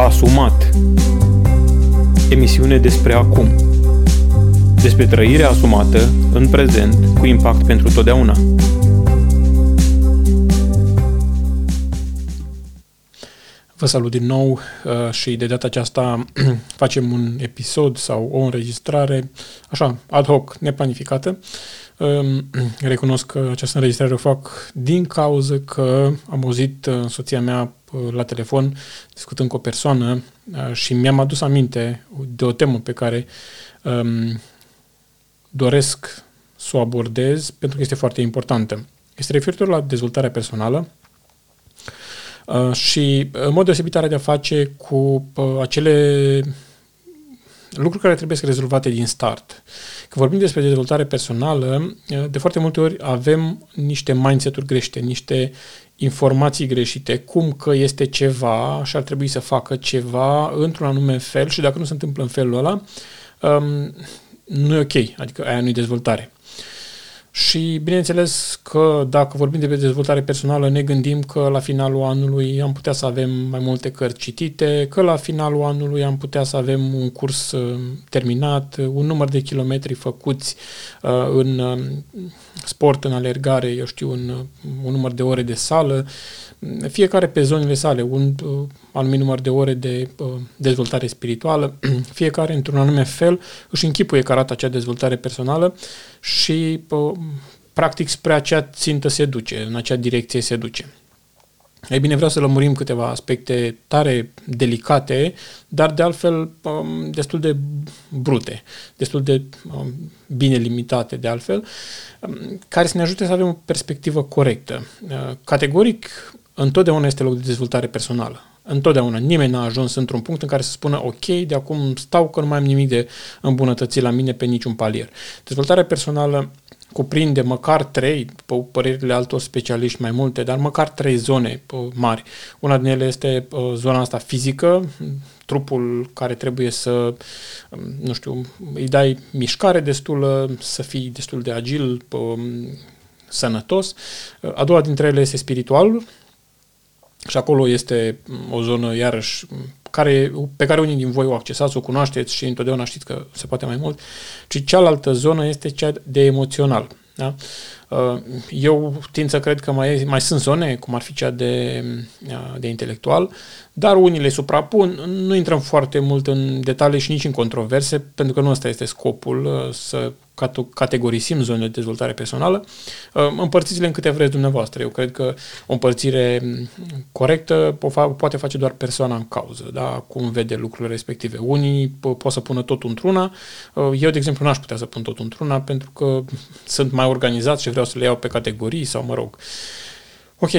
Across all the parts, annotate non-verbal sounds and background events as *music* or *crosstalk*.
Asumat Emisiune despre acum Despre trăirea asumată în prezent cu impact pentru totdeauna. Vă salut din nou uh, și de data aceasta *clears throat* facem un episod sau o înregistrare așa, ad hoc, neplanificată. Um, *clears throat* recunosc că această înregistrare o fac din cauza că am auzit uh, soția mea uh, la telefon discutând cu o persoană și mi-am adus aminte de o temă pe care um, doresc să o abordez pentru că este foarte importantă. Este referitor la dezvoltarea personală Uh, și în mod deosebit are de-a face cu uh, acele lucruri care trebuie să rezolvate din start. Când vorbim despre dezvoltare personală, uh, de foarte multe ori avem niște mindset-uri greșite, niște informații greșite, cum că este ceva și ar trebui să facă ceva într-un anume fel și dacă nu se întâmplă în felul ăla, um, nu e ok, adică aia nu e dezvoltare. Și bineînțeles că dacă vorbim de dezvoltare personală, ne gândim că la finalul anului am putea să avem mai multe cărți citite, că la finalul anului am putea să avem un curs uh, terminat, un număr de kilometri făcuți uh, în uh, sport, în alergare, eu știu, un, un număr de ore de sală, fiecare pe zonele sale, un uh, anumit număr de ore de uh, dezvoltare spirituală, *clears throat* fiecare într-un anume fel își închipuie că arată acea dezvoltare personală și uh, practic spre acea țintă se duce, în acea direcție se duce. Ei bine, vreau să lămurim câteva aspecte tare delicate, dar de altfel um, destul de brute, destul de um, bine limitate de altfel, um, care să ne ajute să avem o perspectivă corectă. Uh, categoric, întotdeauna este loc de dezvoltare personală. Întotdeauna. Nimeni n-a ajuns într-un punct în care să spună ok, de acum stau că nu mai am nimic de îmbunătățit la mine pe niciun palier. Dezvoltarea personală cuprinde măcar trei, pe părerile altor specialiști mai multe, dar măcar trei zone mari. Una din ele este zona asta fizică, trupul care trebuie să, nu știu, îi dai mișcare destulă, să fii destul de agil, sănătos. A doua dintre ele este spiritualul, și acolo este o zonă, iarăși, care, pe care unii din voi o accesați, o cunoașteți și întotdeauna știți că se poate mai mult, ci cealaltă zonă este cea de emoțional. Da? Uh, eu tind să cred că mai, mai sunt zone, cum ar fi cea de, uh, de intelectual, dar unii le suprapun. Nu intrăm foarte mult în detalii și nici în controverse, pentru că nu ăsta este scopul, uh, să categorisim zonele de dezvoltare personală. Împărțiți-le în câte vreți dumneavoastră. Eu cred că o împărțire corectă poate face doar persoana în cauză, da? cum vede lucrurile respective. Unii pot să pună tot într-una. Eu, de exemplu, n-aș putea să pun tot într-una, pentru că sunt mai organizat și vreau să le iau pe categorii sau, mă rog. Ok,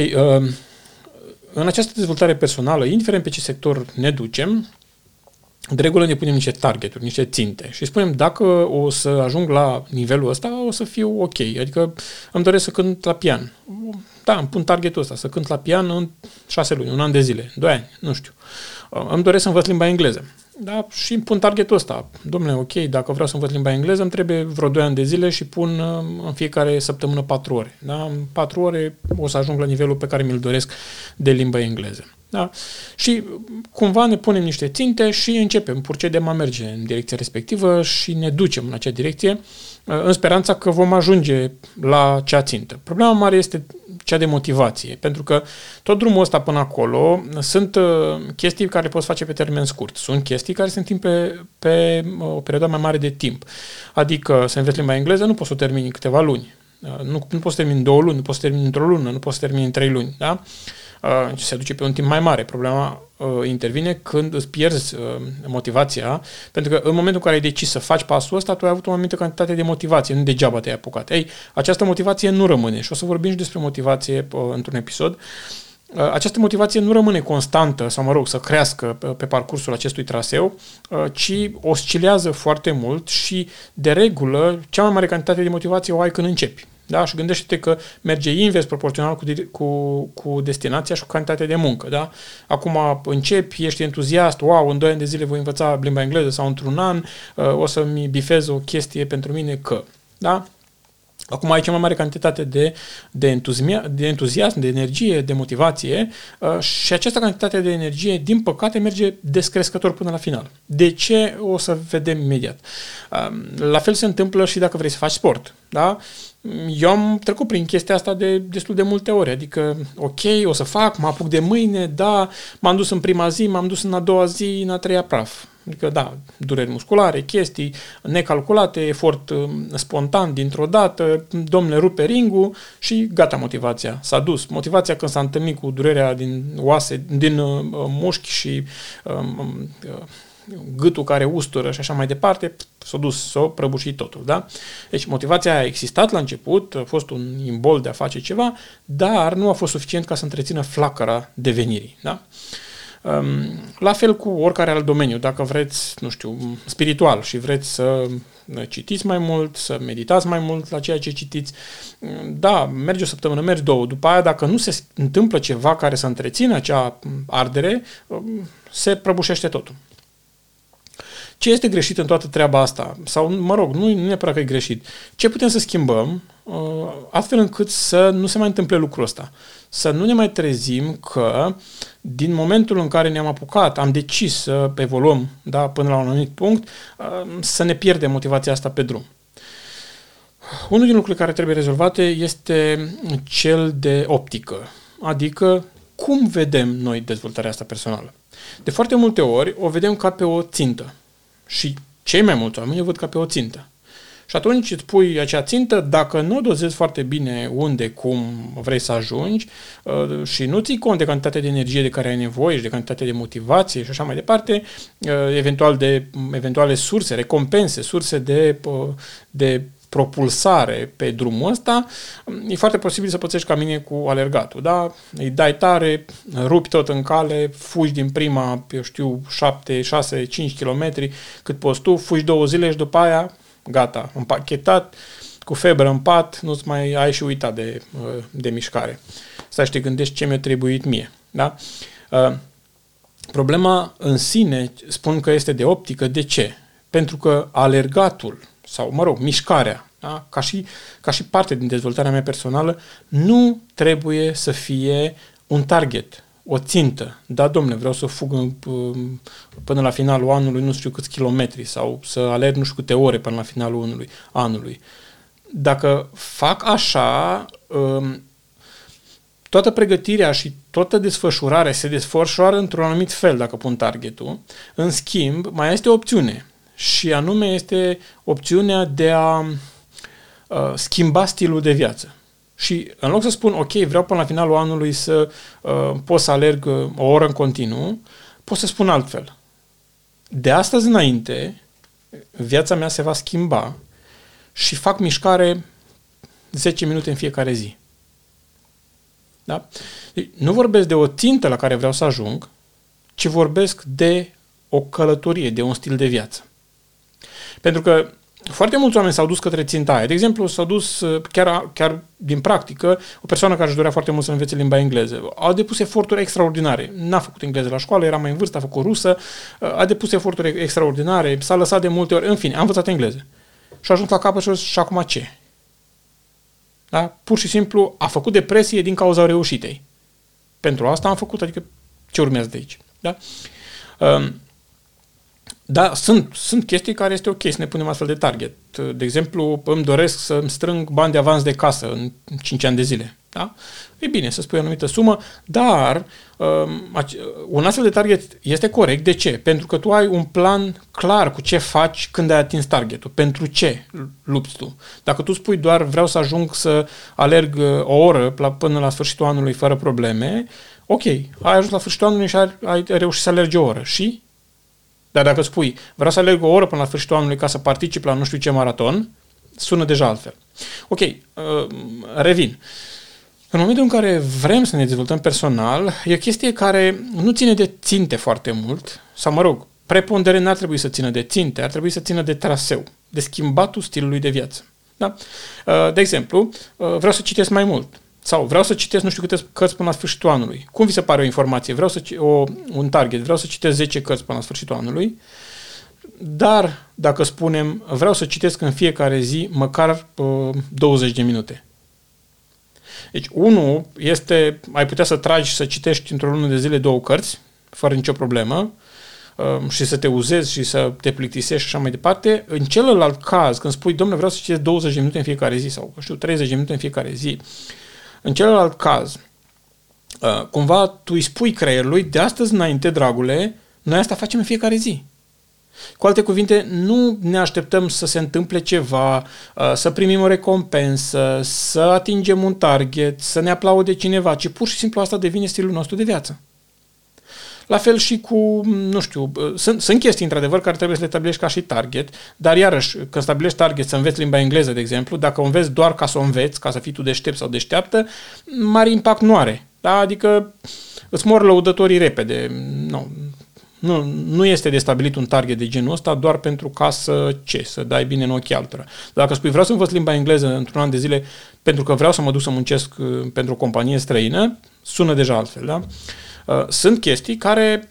în această dezvoltare personală, indiferent pe ce sector ne ducem, de regulă ne punem niște targeturi, niște ținte și spunem dacă o să ajung la nivelul ăsta, o să fiu ok. Adică îmi doresc să cânt la pian. Da, îmi pun targetul ăsta, să cânt la pian în șase luni, un an de zile, doi ani, nu știu. Îmi doresc să învăț limba engleză. Da, și îmi pun targetul ăsta. Domnule, ok, dacă vreau să învăț limba engleză, îmi trebuie vreo 2 ani de zile și pun uh, în fiecare săptămână 4 ore. Da? În 4 ore o să ajung la nivelul pe care mi-l doresc de limba engleză. Da? Și cumva ne punem niște ținte și începem, procedem a merge în direcția respectivă și ne ducem în acea direcție uh, în speranța că vom ajunge la cea țintă. Problema mare este cea de motivație, pentru că tot drumul ăsta până acolo sunt uh, chestii care poți face pe termen scurt, sunt chestii care se întind pe, pe uh, o perioadă mai mare de timp. Adică să înveți limba engleză nu poți să o termini în câteva luni, nu, nu poți să termini în două luni, nu poți să termini într-o lună, nu poți să termini în trei luni, da? uh, se duce pe un timp mai mare. Problema uh, intervine când îți pierzi uh, motivația, pentru că în momentul în care ai decis să faci pasul ăsta, tu ai avut o anumită cantitate de motivație, nu degeaba te-ai apucat. Ei, această motivație nu rămâne și o să vorbim și despre motivație uh, într-un episod. Uh, această motivație nu rămâne constantă, sau mă rog, să crească pe, pe parcursul acestui traseu, uh, ci oscilează foarte mult și, de regulă, cea mai mare cantitate de motivație o ai când începi. Da? Și gândește-te că merge invers proporțional cu, cu, cu destinația și cu cantitatea de muncă. Da? Acum începi, ești entuziast, wow, în 2 ani de zile voi învăța limba engleză sau într-un an uh, o să-mi bifez o chestie pentru mine că. Da? Acum ai cea mai mare cantitate de, de, entuzia, de entuziasm, de energie, de motivație uh, și această cantitate de energie, din păcate, merge descrescător până la final. De ce? O să vedem imediat. Uh, la fel se întâmplă și dacă vrei să faci sport. Da? Eu am trecut prin chestia asta de destul de multe ori, adică, ok, o să fac, mă apuc de mâine, da, m-am dus în prima zi, m-am dus în a doua zi, în a treia praf. Adică, da, dureri musculare, chestii necalculate, efort um, spontan dintr-o dată, domnule rupe ringul și gata motivația. S-a dus. Motivația când s-a întâlnit cu durerea din oase, din uh, mușchi și um, uh, gâtul care ustură și așa mai departe, s-a dus, s-a prăbușit totul, da? Deci motivația a existat la început, a fost un imbol de a face ceva, dar nu a fost suficient ca să întrețină flacăra devenirii, da? Um, la fel cu oricare alt domeniu, dacă vreți, nu știu, spiritual și vreți să citiți mai mult, să meditați mai mult la ceea ce citiți, da, merge o săptămână, mergi două. După aia, dacă nu se întâmplă ceva care să întrețină acea ardere, um, se prăbușește totul. Ce este greșit în toată treaba asta? Sau, mă rog, nu, nu neapărat că e greșit. Ce putem să schimbăm uh, astfel încât să nu se mai întâmple lucrul ăsta? Să nu ne mai trezim că din momentul în care ne-am apucat, am decis să evoluăm da, până la un anumit punct, uh, să ne pierdem motivația asta pe drum. Unul din lucrurile care trebuie rezolvate este cel de optică, adică cum vedem noi dezvoltarea asta personală. De foarte multe ori o vedem ca pe o țintă. Și cei mai mulți oameni o văd ca pe o țintă. Și atunci îți pui acea țintă, dacă nu o dozezi foarte bine unde, cum vrei să ajungi uh, și nu ții cont de cantitatea de energie de care ai nevoie și de cantitatea de motivație și așa mai departe, uh, eventual de eventuale surse, recompense, surse de, uh, de propulsare pe drumul ăsta, e foarte posibil să pățești ca mine cu alergatul, da? Îi dai tare, rupi tot în cale, fugi din prima, eu știu, 7, 6, 5 km cât poți tu, fugi două zile și după aia, gata, împachetat, cu febră în pat, nu-ți mai ai și uitat de, de mișcare. Să te gândești ce mi-a trebuit mie, da? Problema în sine spun că este de optică. De ce? Pentru că alergatul sau, mă rog, mișcarea, da? ca, și, ca și parte din dezvoltarea mea personală, nu trebuie să fie un target, o țintă. Da, domnule, vreau să fug în, până la finalul anului nu știu câți kilometri sau să alerg nu știu câte ore până la finalul anului. anului. Dacă fac așa, um, toată pregătirea și toată desfășurarea se desfășoară într-un anumit fel dacă pun targetul. În schimb, mai este o opțiune și anume este opțiunea de a uh, schimba stilul de viață. Și în loc să spun, ok, vreau până la finalul anului să uh, pot să alerg uh, o oră în continuu, pot să spun altfel. De astăzi înainte, viața mea se va schimba și fac mișcare 10 minute în fiecare zi. Da? Deci, nu vorbesc de o țintă la care vreau să ajung, ci vorbesc de o călătorie, de un stil de viață. Pentru că foarte mulți oameni s-au dus către ținta aia. De exemplu, s-au dus uh, chiar, chiar din practică, o persoană care își dorea foarte mult să învețe limba engleză. A depus eforturi extraordinare. N-a făcut engleză la școală, era mai în vârstă, a făcut rusă, uh, a depus eforturi extraordinare, s-a lăsat de multe ori, în fine, a învățat engleză. Și a ajuns la capăt și, și acum ce? Da? Pur și simplu a făcut depresie din cauza reușitei. Pentru asta am făcut, adică ce urmează de aici? Da? Um, da, sunt, sunt chestii care este ok să ne punem astfel de target. De exemplu, îmi doresc să-mi strâng bani de avans de casă în 5 ani de zile. Da? E bine să spui o anumită sumă, dar um, un astfel de target este corect. De ce? Pentru că tu ai un plan clar cu ce faci când ai atins targetul. Pentru ce lupți tu? Dacă tu spui doar vreau să ajung să alerg uh, o oră până la sfârșitul anului fără probleme, ok, ai ajuns la sfârșitul anului și ai, ai reușit să alergi o oră. Și dar dacă spui, vreau să alerg o oră până la sfârșitul anului ca să particip la nu știu ce maraton, sună deja altfel. Ok, uh, revin. În momentul în care vrem să ne dezvoltăm personal, e o chestie care nu ține de ținte foarte mult, sau mă rog, prepondere n-ar trebui să țină de ținte, ar trebui să țină de traseu, de schimbatul stilului de viață. Da? Uh, de exemplu, uh, vreau să citesc mai mult. Sau vreau să citesc nu știu câte cărți până la sfârșitul anului. Cum vi se pare o informație? Vreau să o, un target, vreau să citesc 10 cărți până la sfârșitul anului. dar dacă spunem vreau să citesc în fiecare zi măcar uh, 20 de minute. Deci, unul este, ai putea să tragi să citești într-o lună de zile două cărți, fără nicio problemă, uh, și să te uzezi și să te plictisești și așa mai departe. În celălalt caz, când spui, domnule, vreau să citesc 20 de minute în fiecare zi sau, știu, 30 de minute în fiecare zi, în celălalt caz, uh, cumva tu îi spui creierului, de astăzi înainte, dragule, noi asta facem în fiecare zi. Cu alte cuvinte, nu ne așteptăm să se întâmple ceva, uh, să primim o recompensă, să atingem un target, să ne aplaude cineva, ci pur și simplu asta devine stilul nostru de viață. La fel și cu, nu știu, uh, sunt, sunt chestii într-adevăr care trebuie să le stabilești ca și target, dar iarăși, când stabilești target să înveți limba engleză, de exemplu, dacă o înveți doar ca să o înveți, ca să fii tu deștept sau deșteaptă, mare impact nu are. Da? Adică îți mor lăudătorii repede. Nu, nu, nu este de stabilit un target de genul ăsta doar pentru ca să ce? Să dai bine în ochii altora. Dacă spui vreau să învăț limba engleză într-un an de zile pentru că vreau să mă duc să muncesc uh, pentru o companie străină, sună deja altfel, da? Uh, sunt chestii care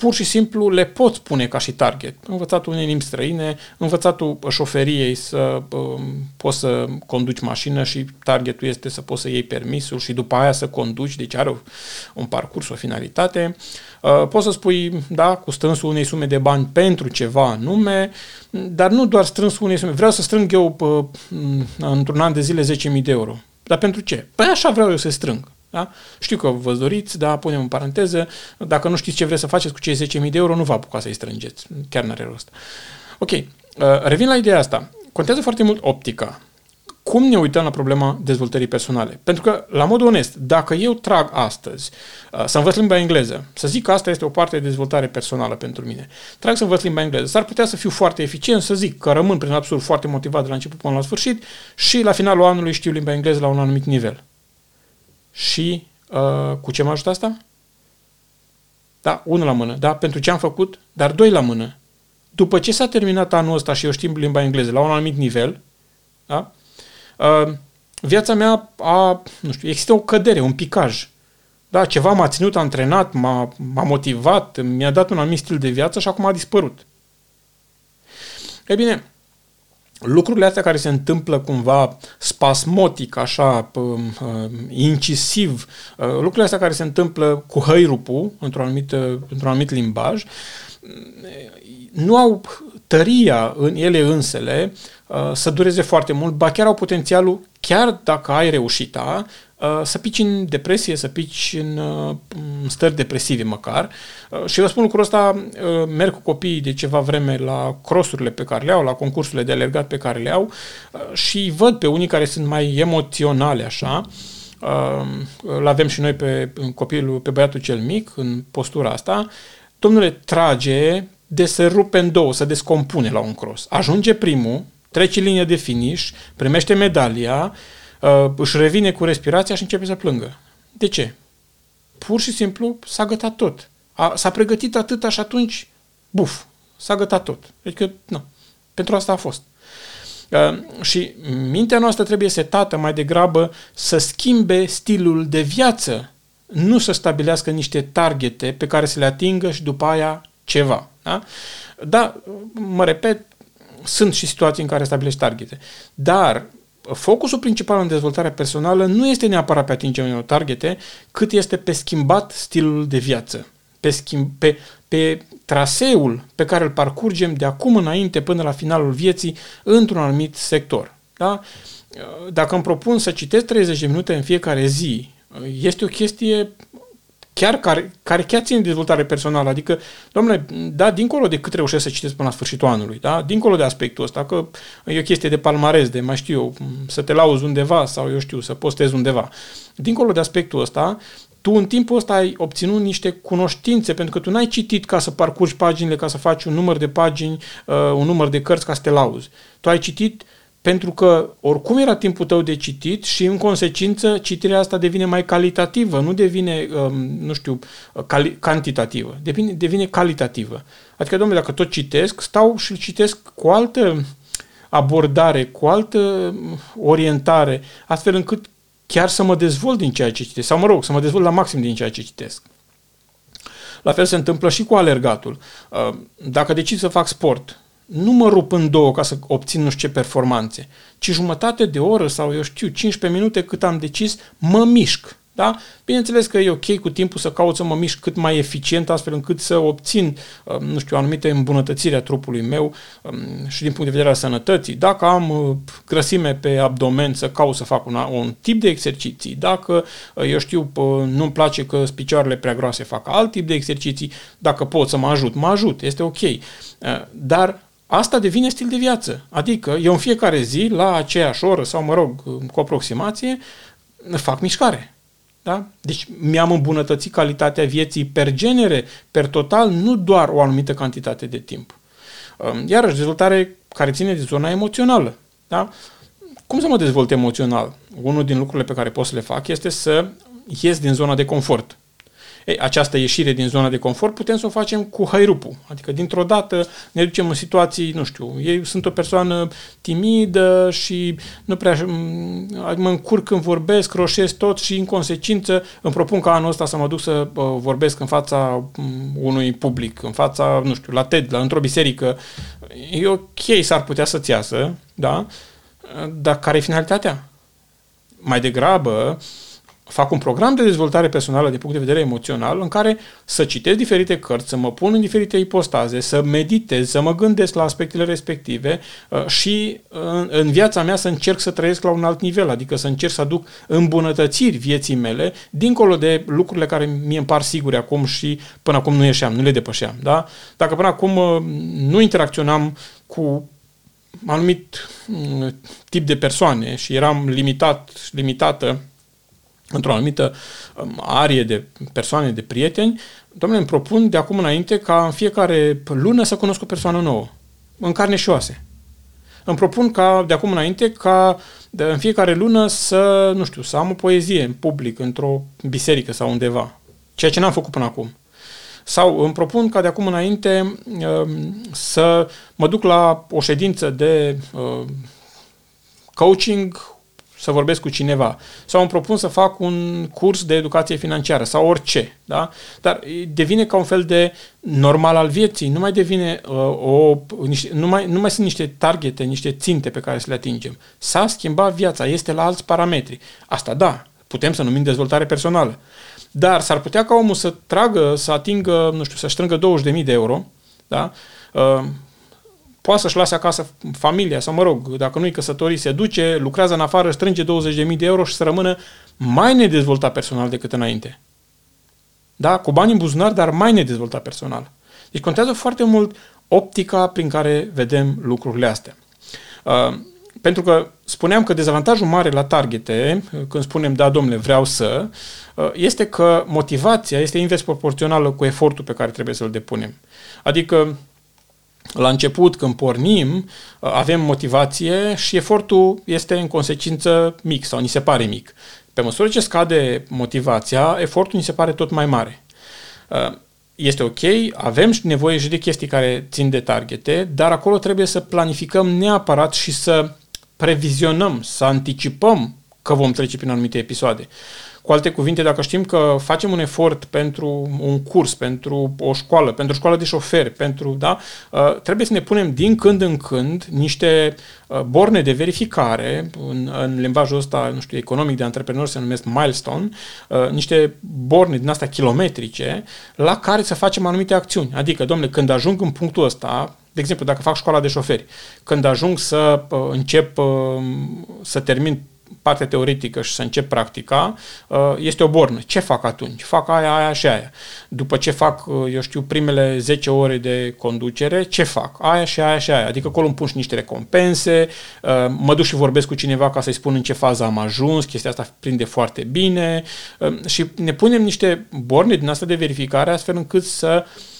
pur și simplu le poți pune ca și target. Învățatul unei limbi străine, învățatul șoferiei să um, poți să conduci mașină și targetul este să poți să iei permisul și după aia să conduci, deci are un parcurs, o finalitate. Uh, poți să spui, da, cu strânsul unei sume de bani pentru ceva anume, dar nu doar strânsul unei sume. Vreau să strâng eu uh, într-un an de zile 10.000 de euro. Dar pentru ce? Păi așa vreau eu să strâng. Da? Știu că vă doriți, da, punem în paranteză, dacă nu știți ce vreți să faceți cu cei 10.000 de euro, nu vă apucați să-i strângeți. Chiar n-are rost. Ok, uh, revin la ideea asta. Contează foarte mult optica. Cum ne uităm la problema dezvoltării personale? Pentru că, la modul onest, dacă eu trag astăzi uh, să învăț limba engleză, să zic că asta este o parte de dezvoltare personală pentru mine, trag să învăț limba engleză, s-ar putea să fiu foarte eficient, să zic că rămân prin absurd foarte motivat de la început până la sfârșit și la finalul anului știu limba engleză la un anumit nivel. Și uh, cu ce m-a ajutat asta? Da, unul la mână. Da, pentru ce am făcut, dar doi la mână. După ce s-a terminat anul ăsta și eu știu limba engleză la un anumit nivel, da, uh, viața mea a, nu știu, există o cădere, un picaj. Da, ceva m-a ținut antrenat, m-a, m-a motivat, mi-a dat un anumit stil de viață și acum a dispărut. E bine, lucrurile astea care se întâmplă cumva spasmotic, așa, incisiv, ă, lucrurile astea care se întâmplă cu hăirupul într-un anumit, într-un anumit limbaj, nu au tăria în ele însele ă, să dureze foarte mult, ba chiar au potențialul, chiar dacă ai reușita, Uh, să pici în depresie, să pici în uh, stări depresive măcar. Uh, și vă spun lucrul ăsta, merg cu copiii de ceva vreme la crossurile pe care le au, la concursurile de alergat pe care le au și văd pe unii care sunt mai emoționale așa, îl avem și noi pe copilul, pe băiatul cel mic, în postura asta, domnule, trage de se rupe în două, să descompune la un cross. Ajunge primul, trece linia de finish, primește medalia, uh, își revine cu respirația și începe să plângă. De ce? Pur și simplu s-a gătat tot. A, s-a pregătit atâta și atunci, buf, s-a gătat tot. Adică, nu, pentru asta a fost. Uh, și mintea noastră trebuie setată mai degrabă să schimbe stilul de viață, nu să stabilească niște targete pe care să le atingă și după aia ceva. Da? Da, mă repet, sunt și situații în care stabilești targete. Dar focusul principal în dezvoltarea personală nu este neapărat pe atingerea unor targete, cât este pe schimbat stilul de viață, pe, schimb, pe, pe traseul pe care îl parcurgem de acum înainte până la finalul vieții într-un anumit sector. Da? Dacă îmi propun să citesc 30 de minute în fiecare zi, este o chestie chiar care, care chiar ține de dezvoltare personală. Adică, domnule, da, dincolo de cât reușesc să citesc până la sfârșitul anului, da, dincolo de aspectul ăsta, că e o chestie de palmares, de mai știu eu, să te lauzi undeva sau eu știu, să postezi undeva. Dincolo de aspectul ăsta, tu în timpul ăsta ai obținut niște cunoștințe, pentru că tu n-ai citit ca să parcurgi paginile, ca să faci un număr de pagini, uh, un număr de cărți ca să te lauzi. Tu ai citit uh, pentru că oricum era timpul tău de citit și în consecință citirea asta devine mai calitativă, nu devine, um, nu știu, cali- cantitativă, devine, devine calitativă. Adică, domnule, dacă tot citesc, stau și citesc cu altă abordare, cu altă orientare, astfel încât chiar să mă dezvolt din ceea ce citesc, sau mă rog, să mă dezvolt la maxim din ceea ce citesc. La fel se întâmplă și cu alergatul. Uh, dacă decid să fac sport, nu mă rup în două ca să obțin nu știu ce performanțe, ci jumătate de oră sau eu știu 15 minute cât am decis, mă mișc. Da? Bineînțeles că e ok cu timpul să caut să mă mișc cât mai eficient, astfel încât să obțin, um, nu știu, anumite îmbunătățiri a trupului meu um, și din punct de vedere al sănătății. Dacă am uh, grăsime pe abdomen, să caut să fac un, un tip de exerciții. Dacă, uh, eu știu, nu-mi place că picioarele prea groase, fac alt tip de exerciții. Dacă pot să mă ajut, mă ajut. Este ok. Uh, dar Asta devine stil de viață. Adică eu în fiecare zi, la aceeași oră sau, mă rog, cu aproximație, fac mișcare. Da? Deci mi-am îmbunătățit calitatea vieții per genere, per total, nu doar o anumită cantitate de timp. Um, iarăși, dezvoltare care ține de zona emoțională. Da? Cum să mă dezvolt emoțional? Unul din lucrurile pe care pot să le fac este să ies din zona de confort. Ei, această ieșire din zona de confort putem să o facem cu hairupul. Adică, dintr-o dată, ne ducem în situații, nu știu, eu sunt o persoană timidă și nu prea mă încurc când vorbesc, roșesc tot și, în consecință, îmi propun ca anul ăsta să mă duc să vorbesc în fața unui public, în fața, nu știu, la TED, la, într-o biserică. E ok, s-ar putea să-ți iasă, da? Dar care e finalitatea? Mai degrabă, uh, fac un program de dezvoltare personală din punct de vedere emoțional în care să citesc diferite cărți, să mă pun în diferite ipostaze, să meditez, să mă gândesc la aspectele respective uh, și în, în viața mea să încerc să trăiesc la un alt nivel, adică să încerc să aduc îmbunătățiri vieții mele, dincolo de lucrurile care mi îmi par sigure acum și până acum nu ieșeam, nu le depășeam. Da? Dacă până acum uh, nu interacționam cu anumit mm, tip de persoane și eram limitat, limitată într-o anumită um, arie de persoane, de prieteni, domnule, îmi propun de acum înainte ca în fiecare lună să cunosc o persoană nouă, în carne și oase. Îmi propun ca de acum înainte ca de, în fiecare lună să, nu știu, să am o poezie în public, într-o biserică sau undeva, ceea ce n-am făcut până acum. Sau îmi propun ca de acum înainte um, să mă duc la o ședință de uh, coaching să vorbesc cu cineva sau îmi propun să fac un curs de educație financiară sau orice, da? Dar devine ca un fel de normal al vieții, nu mai devine uh, o, niște, nu, mai, nu mai sunt niște targete, niște ținte pe care să le atingem. S-a schimbat viața, este la alți parametri. Asta da, putem să numim dezvoltare personală. Dar s-ar putea ca omul să tragă, să atingă, nu știu, să strângă 20.000 de euro, da? Uh, poate să-și lase acasă familia sau, mă rog, dacă nu-i căsătorit, se duce, lucrează în afară, strânge 20.000 de euro și să rămână mai nedezvoltat personal decât înainte. Da? Cu bani în buzunar, dar mai nedezvoltat personal. Deci contează foarte mult optica prin care vedem lucrurile astea. Uh, pentru că spuneam că dezavantajul mare la targete, când spunem da, domnule, vreau să, uh, este că motivația este invers proporțională cu efortul pe care trebuie să-l depunem. Adică la început, când pornim, avem motivație și efortul este în consecință mic sau ni se pare mic. Pe măsură ce scade motivația, efortul ni se pare tot mai mare. Este ok, avem nevoie și de chestii care țin de targete, dar acolo trebuie să planificăm neapărat și să previzionăm, să anticipăm că vom trece prin anumite episoade. Cu alte cuvinte, dacă știm că facem un efort pentru un curs, pentru o școală, pentru o școală de șoferi, pentru, da, uh, trebuie să ne punem din când în când niște uh, borne de verificare, în, în limbajul ăsta, nu știu, economic de antreprenori se numesc milestone, uh, niște borne din astea kilometrice, la care să facem anumite acțiuni. Adică, domnule, când ajung în punctul ăsta, de exemplu, dacă fac școala de șoferi, când ajung să uh, încep uh, să termin partea teoretică și să încep practica, uh, este o bornă. Ce fac atunci? Fac aia, aia și aia. După ce fac, uh, eu știu, primele 10 ore de conducere, ce fac? Aia și aia și aia. Adică acolo îmi pun și niște recompense, uh, mă duc și vorbesc cu cineva ca să-i spun în ce fază am ajuns, chestia asta prinde foarte bine și ne punem niște borne din asta de verificare astfel încât să Um,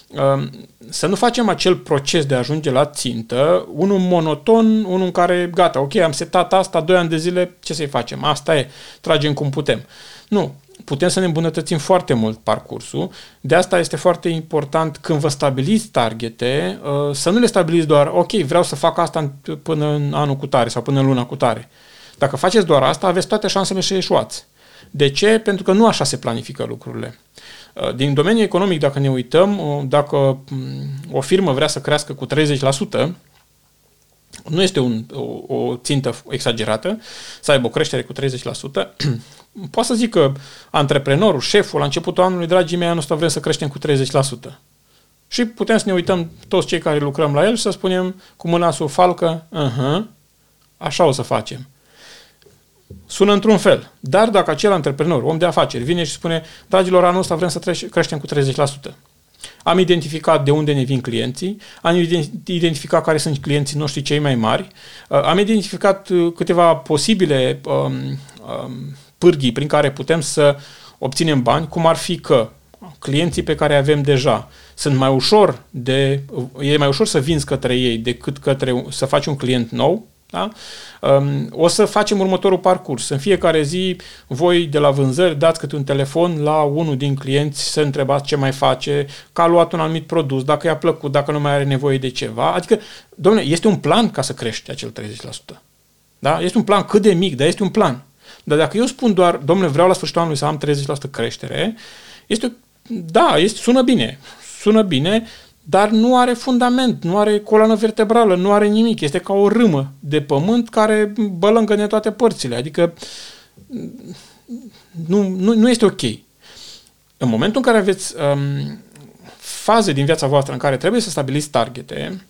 să nu facem acel proces de a ajunge la țintă, unul monoton, unul în care, gata, ok, am setat asta, doi ani de zile, ce să-i facem? Asta e, tragem cum putem. Nu, putem să ne îmbunătățim foarte mult parcursul. De asta este foarte important când vă stabiliți targete, uh, să nu le stabiliți doar, ok, vreau să fac asta până în anul cu tare sau până în luna cu tare. Dacă faceți doar asta, aveți toate șansele să ieșuați. De ce? Pentru că nu așa se planifică lucrurile. Uh, din domeniul economic, dacă ne uităm, uh, dacă mm, o firmă vrea să crească cu 30%, nu este un, o, o țintă exagerată să aibă o creștere cu 30%. *clears throat* Poate să zic că antreprenorul, șeful, la începutul anului, dragii mei, anul ăsta vrem să creștem cu 30%. Și putem să ne uităm toți cei care lucrăm la el și să spunem cu mâna sub falcă, uh-huh, așa o să facem. Sună într-un fel. Dar dacă acel antreprenor, om de afaceri, vine și spune, dragilor, anul ăsta vrem să creștem cu 30%. Am identificat de unde ne vin clienții, am identificat care sunt clienții noștri cei mai mari, uh, am identificat uh, câteva posibile um, um, pârghii prin care putem să obținem bani, cum ar fi că clienții pe care avem deja sunt mai ușor de, e mai ușor să vinzi către ei decât către, să faci un client nou, da? Um, o să facem următorul parcurs. În fiecare zi, voi de la vânzări dați câte un telefon la unul din clienți să întrebați ce mai face, că a luat un anumit produs, dacă i-a plăcut, dacă nu mai are nevoie de ceva. Adică, domnule, este un plan ca să crești acel 30%. Da? Este un plan cât de mic, dar este un plan. Dar dacă eu spun doar, domnule, vreau la sfârșitul anului să am 30% creștere, este, da, este, sună bine. Sună bine, dar nu are fundament, nu are coloană vertebrală, nu are nimic. Este ca o râmă de pământ care bălângă toate părțile. Adică nu, nu, nu este ok. În momentul în care aveți um, faze din viața voastră în care trebuie să stabiliți targete,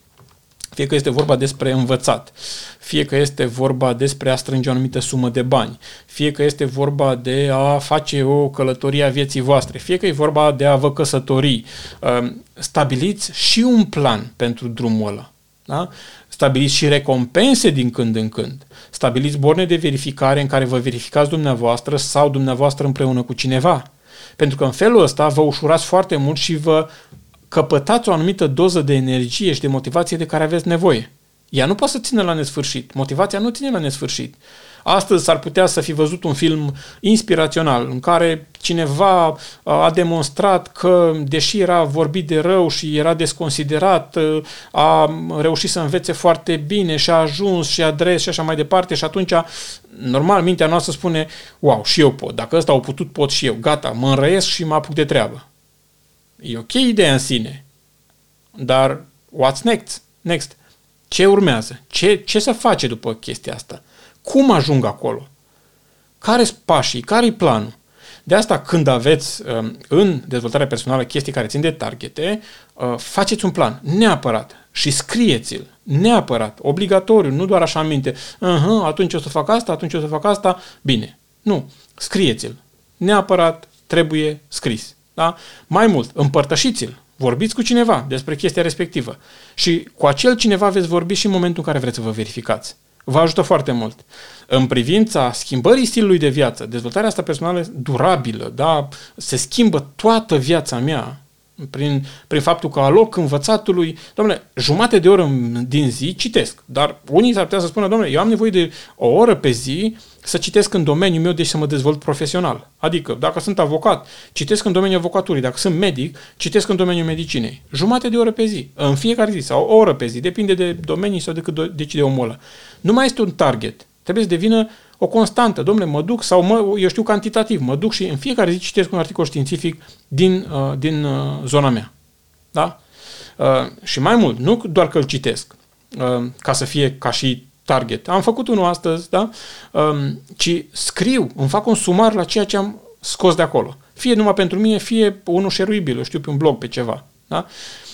fie că este vorba despre învățat, fie că este vorba despre a strânge o anumită sumă de bani, fie că este vorba de a face o călătorie a vieții voastre, fie că e vorba de a vă căsători, um, stabiliți și un plan pentru drumul ăla. Da? Stabiliți și recompense din când în când. Stabiliți borne de verificare în care vă verificați dumneavoastră sau dumneavoastră împreună cu cineva. Pentru că în felul ăsta vă ușurați foarte mult și vă căpătați o anumită doză de energie și de motivație de care aveți nevoie. Ea nu poate să țină la nesfârșit. Motivația nu ține la nesfârșit. Astăzi s-ar putea să fi văzut un film inspirațional în care cineva uh, a demonstrat că, deși era vorbit de rău și era desconsiderat, uh, a reușit să învețe foarte bine și a ajuns și adres și așa mai departe și atunci, normal, mintea noastră spune, wow, și eu pot, dacă ăsta au putut, pot și eu, gata, mă înrăiesc și mă apuc de treabă. E ok ideea în sine, dar what's next? Next. Ce urmează? Ce, ce să face după chestia asta? Cum ajung acolo? Care sunt pașii? Care-i planul? De asta, când aveți um, în dezvoltarea personală chestii care țin de targete, uh, faceți un plan, neapărat, și scrieți-l, neapărat, obligatoriu, nu doar așa în minte, uh-huh, atunci o să fac asta, atunci o să fac asta, bine. Nu, scrieți-l. Neapărat trebuie scris. Da? Mai mult, împărtășiți-l. Vorbiți cu cineva despre chestia respectivă. Și cu acel cineva veți vorbi și în momentul în care vreți să vă verificați. Vă ajută foarte mult. În privința schimbării stilului de viață, dezvoltarea asta personală durabilă, da? se schimbă toată viața mea prin, prin faptul că aloc învățatului, domnule, jumate de oră din zi citesc, dar unii s-ar putea să spună, domnule, eu am nevoie de o oră pe zi să citesc în domeniul meu, deci să mă dezvolt profesional. Adică, dacă sunt avocat, citesc în domeniul avocaturii, dacă sunt medic, citesc în domeniul medicinei. Jumate de oră pe zi, în fiecare zi, sau o oră pe zi, depinde de domenii sau de cât decide omul ăla. Nu mai este un target. Trebuie să devină o constantă. Domnule, mă duc sau mă, eu știu cantitativ, mă duc și în fiecare zi citesc un articol științific din, uh, din uh, zona mea. Da? Uh, și mai mult, nu doar că îl citesc, uh, ca să fie ca și target. Am făcut unul astăzi, da? Um, ci scriu, îmi fac un sumar la ceea ce am scos de acolo. Fie numai pentru mine, fie unul șeruibil, știu, pe un blog, pe ceva. Da?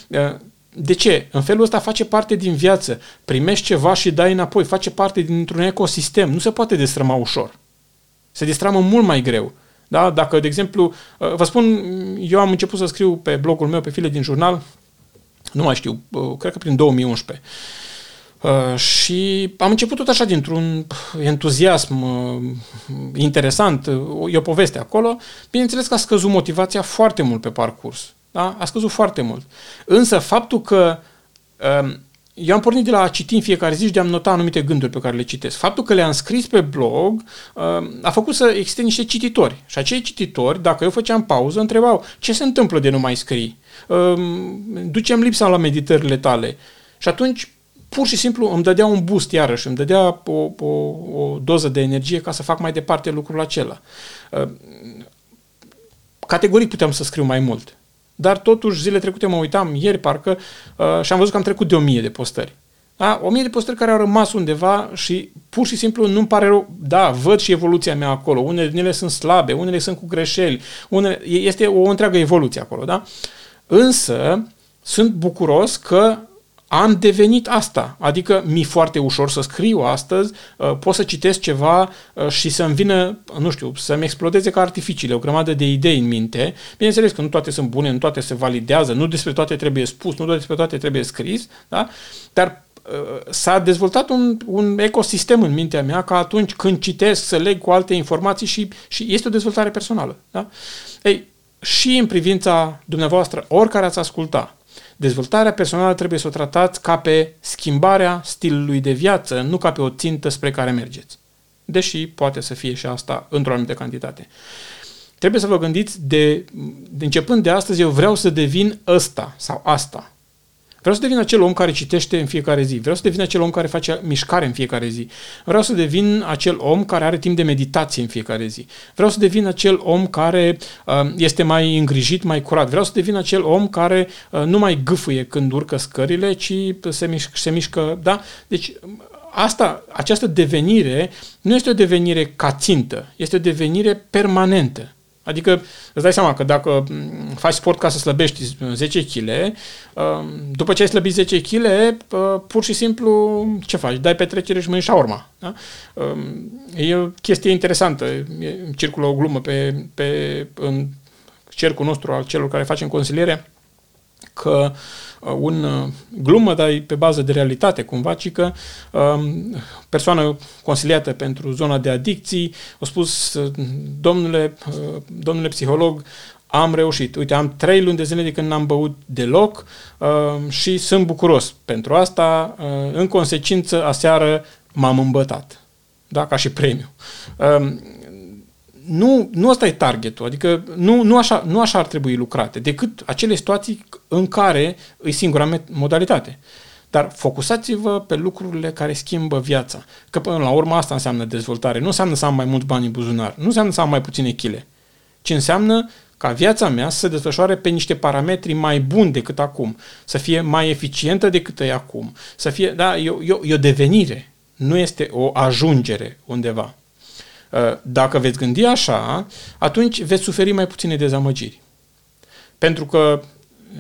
Uh, de ce? În felul ăsta face parte din viață. Primești ceva și dai înapoi. Face parte dintr-un ecosistem. Nu se poate destrăma ușor. Se destramă mult mai greu. Da? Dacă, de exemplu, uh, vă spun, eu am început să scriu pe blogul meu, pe file din jurnal, nu mai știu, uh, cred că prin 2011. Uh, și am început tot așa dintr-un entuziasm uh, interesant, uh, e o poveste acolo. Bineînțeles că a scăzut motivația foarte mult pe parcurs. Da? A scăzut foarte mult. Însă faptul că um, eu am pornit de la a citi în fiecare zi și de a nota anumite gânduri pe care le citesc. Faptul că le-am scris pe blog um, a făcut să existe niște cititori. Și acei cititori, dacă eu făceam pauză, întrebau ce se întâmplă de nu mai scrii? Um, ducem lipsa la meditările tale. Și atunci pur și simplu îmi dădea un boost iarăși, îmi dădea o, o, o doză de energie ca să fac mai departe lucrul acela. Categoric puteam să scriu mai mult. Dar totuși, zile trecute mă uitam, ieri parcă, uh, și am văzut că am trecut de o mie de postări. Da? O mie de postări care au rămas undeva și pur și simplu nu-mi pare rău. Da, văd și evoluția mea acolo. Unele din ele sunt slabe, unele sunt cu greșeli. Unele, este o întreagă evoluție acolo, da? Însă, sunt bucuros că am devenit asta. Adică mi-e foarte ușor să scriu astăzi, uh, pot să citesc ceva uh, și să-mi vină, nu știu, să-mi explodeze ca artificiile, o grămadă de idei în minte. Bineînțeles că nu toate sunt bune, nu toate se validează, nu despre toate trebuie spus, nu despre toate trebuie scris, da? dar uh, s-a dezvoltat un, un ecosistem în mintea mea ca atunci când citesc să leg cu alte informații și, și este o dezvoltare personală. Da? Ei, și în privința dumneavoastră, oricare ați asculta, Dezvoltarea personală trebuie să o tratați ca pe schimbarea stilului de viață, nu ca pe o țintă spre care mergeți. Deși poate să fie și asta într-o anumită cantitate. Trebuie să vă gândiți de, de începând de astăzi, eu vreau să devin ăsta sau asta. Vreau să devin acel om care citește în fiecare zi. Vreau să devin acel om care face mișcare în fiecare zi. Vreau să devin acel om care are timp de meditație în fiecare zi. Vreau să devin acel om care uh, este mai îngrijit, mai curat. Vreau să devin acel om care uh, nu mai gâfâie când urcă scările, ci se, mișc, se mișcă. Da? Deci asta, această devenire nu este o devenire ca țintă, este o devenire permanentă. Adică îți dai seama că dacă mm, faci sport ca să slăbești 10 kg, um, după ce ai slăbit 10 kg, uh, pur și simplu ce faci? Dai petrecere și mănânci urma. Da? Um, e o chestie interesantă. Circulă o glumă pe, pe, în cercul nostru al celor care facem consiliere că uh, un uh, glumă, dar pe bază de realitate cumva, ci că um, persoană consiliată pentru zona de adicții a spus, uh, domnule, domnule psiholog, am reușit. Uite, am trei luni de zile de când n-am băut deloc uh, și sunt bucuros pentru asta. Uh, în consecință, aseară m-am îmbătat. Da? Ca și premiu. Uh, nu, nu ăsta e targetul, adică nu, nu, așa, nu așa ar trebui lucrate, decât acele situații în care e singura modalitate. Dar focusați-vă pe lucrurile care schimbă viața. Că până la urmă asta înseamnă dezvoltare. Nu înseamnă să am mai mulți bani în buzunar. Nu înseamnă să am mai puține chile. Ci înseamnă ca viața mea să se desfășoare pe niște parametri mai buni decât acum. Să fie mai eficientă decât e acum. Să fie, da, e, e, e o devenire. Nu este o ajungere undeva. Uh, dacă veți gândi așa, atunci veți suferi mai puține dezamăgiri. Pentru că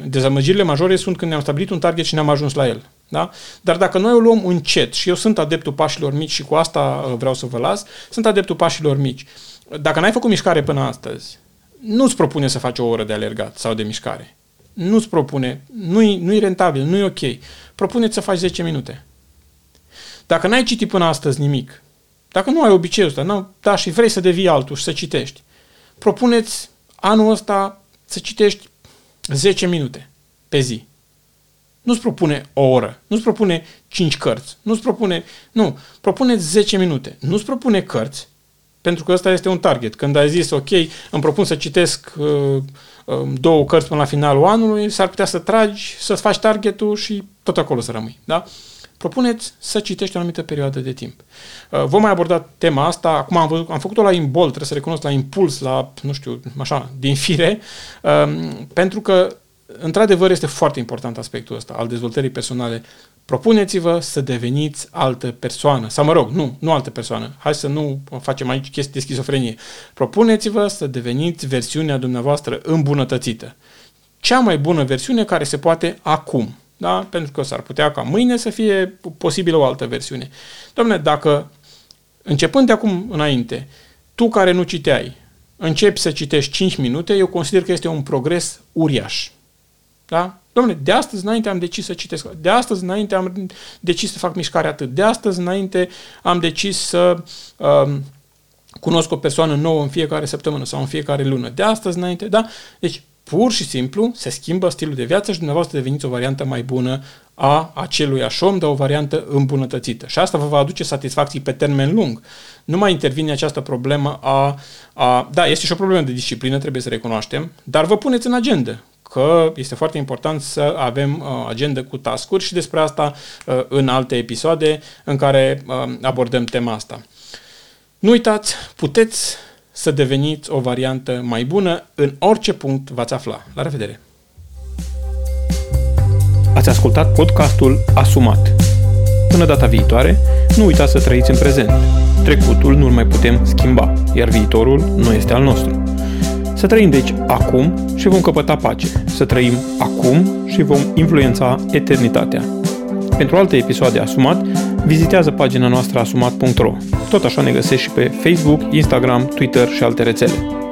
dezamăgirile majore sunt când ne-am stabilit un target și ne-am ajuns la el. Da? Dar dacă noi o luăm încet, și eu sunt adeptul pașilor mici și cu asta uh, vreau să vă las, sunt adeptul pașilor mici. Dacă n-ai făcut mișcare până astăzi, nu-ți propune să faci o oră de alergat sau de mișcare. Nu-ți propune, nu-i, nu-i rentabil, nu-i ok. Propuneți să faci 10 minute. Dacă n-ai citit până astăzi nimic, dacă nu ai obiceiul ăsta, nu, da, și vrei să devii altul și să citești, propuneți anul ăsta să citești 10 minute pe zi. Nu-ți propune o oră, nu-ți propune 5 cărți, nu-ți propune... Nu, propuneți 10 minute. Nu-ți propune cărți, pentru că ăsta este un target. Când ai zis, ok, îmi propun să citesc uh, uh, două cărți până la finalul anului, s-ar putea să tragi, să-ți faci targetul și tot acolo să rămâi. Da? Propuneți să citești o anumită perioadă de timp. Uh, vom mai aborda tema asta, acum am, văzut, am făcut-o la imbol, trebuie să recunosc, la impuls, la, nu știu, așa, din fire, um, pentru că, într-adevăr, este foarte important aspectul ăsta al dezvoltării personale. Propuneți-vă să deveniți altă persoană, sau mă rog, nu, nu altă persoană, hai să nu facem aici chestii de schizofrenie. Propuneți-vă să deveniți versiunea dumneavoastră îmbunătățită. Cea mai bună versiune care se poate acum da? pentru că s-ar putea ca mâine să fie posibilă o altă versiune. Domnule, dacă începând de acum înainte, tu care nu citeai, începi să citești 5 minute, eu consider că este un progres uriaș. Da? Domnule, de astăzi înainte am decis să citesc, de astăzi înainte am decis să fac mișcare atât, de astăzi înainte am decis să um, cunosc o persoană nouă în fiecare săptămână sau în fiecare lună, de astăzi înainte, da? Deci, pur și simplu se schimbă stilul de viață și dumneavoastră deveniți o variantă mai bună a acelui om, dar o variantă îmbunătățită. Și asta vă va aduce satisfacții pe termen lung. Nu mai intervine această problemă a, a... Da, este și o problemă de disciplină, trebuie să recunoaștem, dar vă puneți în agenda că este foarte important să avem uh, agenda cu tascuri și despre asta uh, în alte episoade în care uh, abordăm tema asta. Nu uitați, puteți să deveniți o variantă mai bună în orice punct v-ați afla. La revedere! Ați ascultat podcastul Asumat Până data viitoare, nu uitați să trăiți în prezent. Trecutul nu-l mai putem schimba, iar viitorul nu este al nostru. Să trăim deci acum și vom căpăta pace. Să trăim acum și vom influența eternitatea. Pentru alte episoade Asumat, vizitează pagina noastră asumat.ro. Tot așa ne găsești și pe Facebook, Instagram, Twitter și alte rețele.